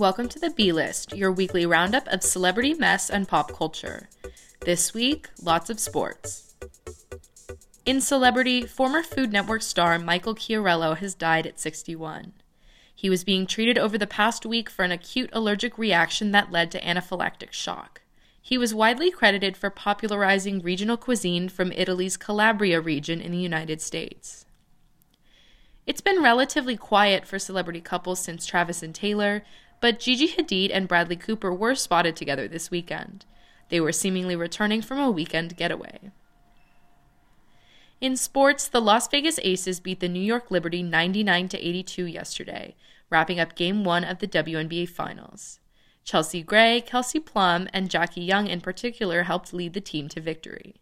Welcome to the B List, your weekly roundup of celebrity mess and pop culture. This week, lots of sports. In celebrity, former Food Network star Michael Chiarello has died at 61. He was being treated over the past week for an acute allergic reaction that led to anaphylactic shock. He was widely credited for popularizing regional cuisine from Italy's Calabria region in the United States. It's been relatively quiet for celebrity couples since Travis and Taylor, but Gigi Hadid and Bradley Cooper were spotted together this weekend. They were seemingly returning from a weekend getaway. In sports, the Las Vegas Aces beat the New York Liberty 99 to 82 yesterday, wrapping up game 1 of the WNBA Finals. Chelsea Gray, Kelsey Plum, and Jackie Young in particular helped lead the team to victory.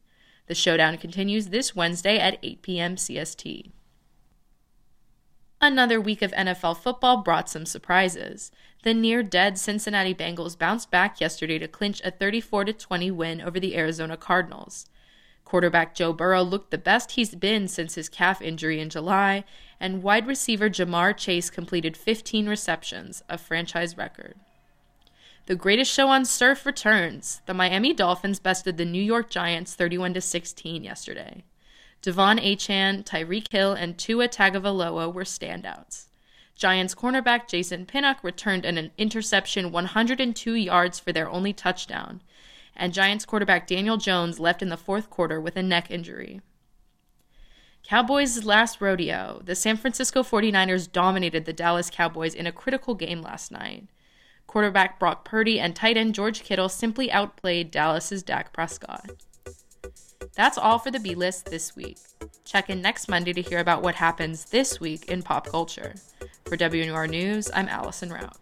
The showdown continues this Wednesday at 8 p.m. CST. Another week of NFL football brought some surprises. The near dead Cincinnati Bengals bounced back yesterday to clinch a 34 20 win over the Arizona Cardinals. Quarterback Joe Burrow looked the best he's been since his calf injury in July, and wide receiver Ja'Marr Chase completed 15 receptions, a franchise record. The greatest show on surf returns. The Miami Dolphins bested the New York Giants 31 16 yesterday. De'Von Achane, Tyreek Hill, and Tua Tagovailoa were standouts. Giants cornerback Jason Pinnock returned an interception 102 yards for their only touchdown, and Giants quarterback Daniel Jones left in the fourth quarter with a neck injury. Cowboys' last rodeo. The San Francisco 49ers dominated the Dallas Cowboys in a critical game last night. Quarterback Brock Purdy and tight end George Kittle simply outplayed Dallas's Dak Prescott. That's all for the B list this week. Check in next Monday to hear about what happens this week in pop culture. For WNUR News, I'm Allison Rauch.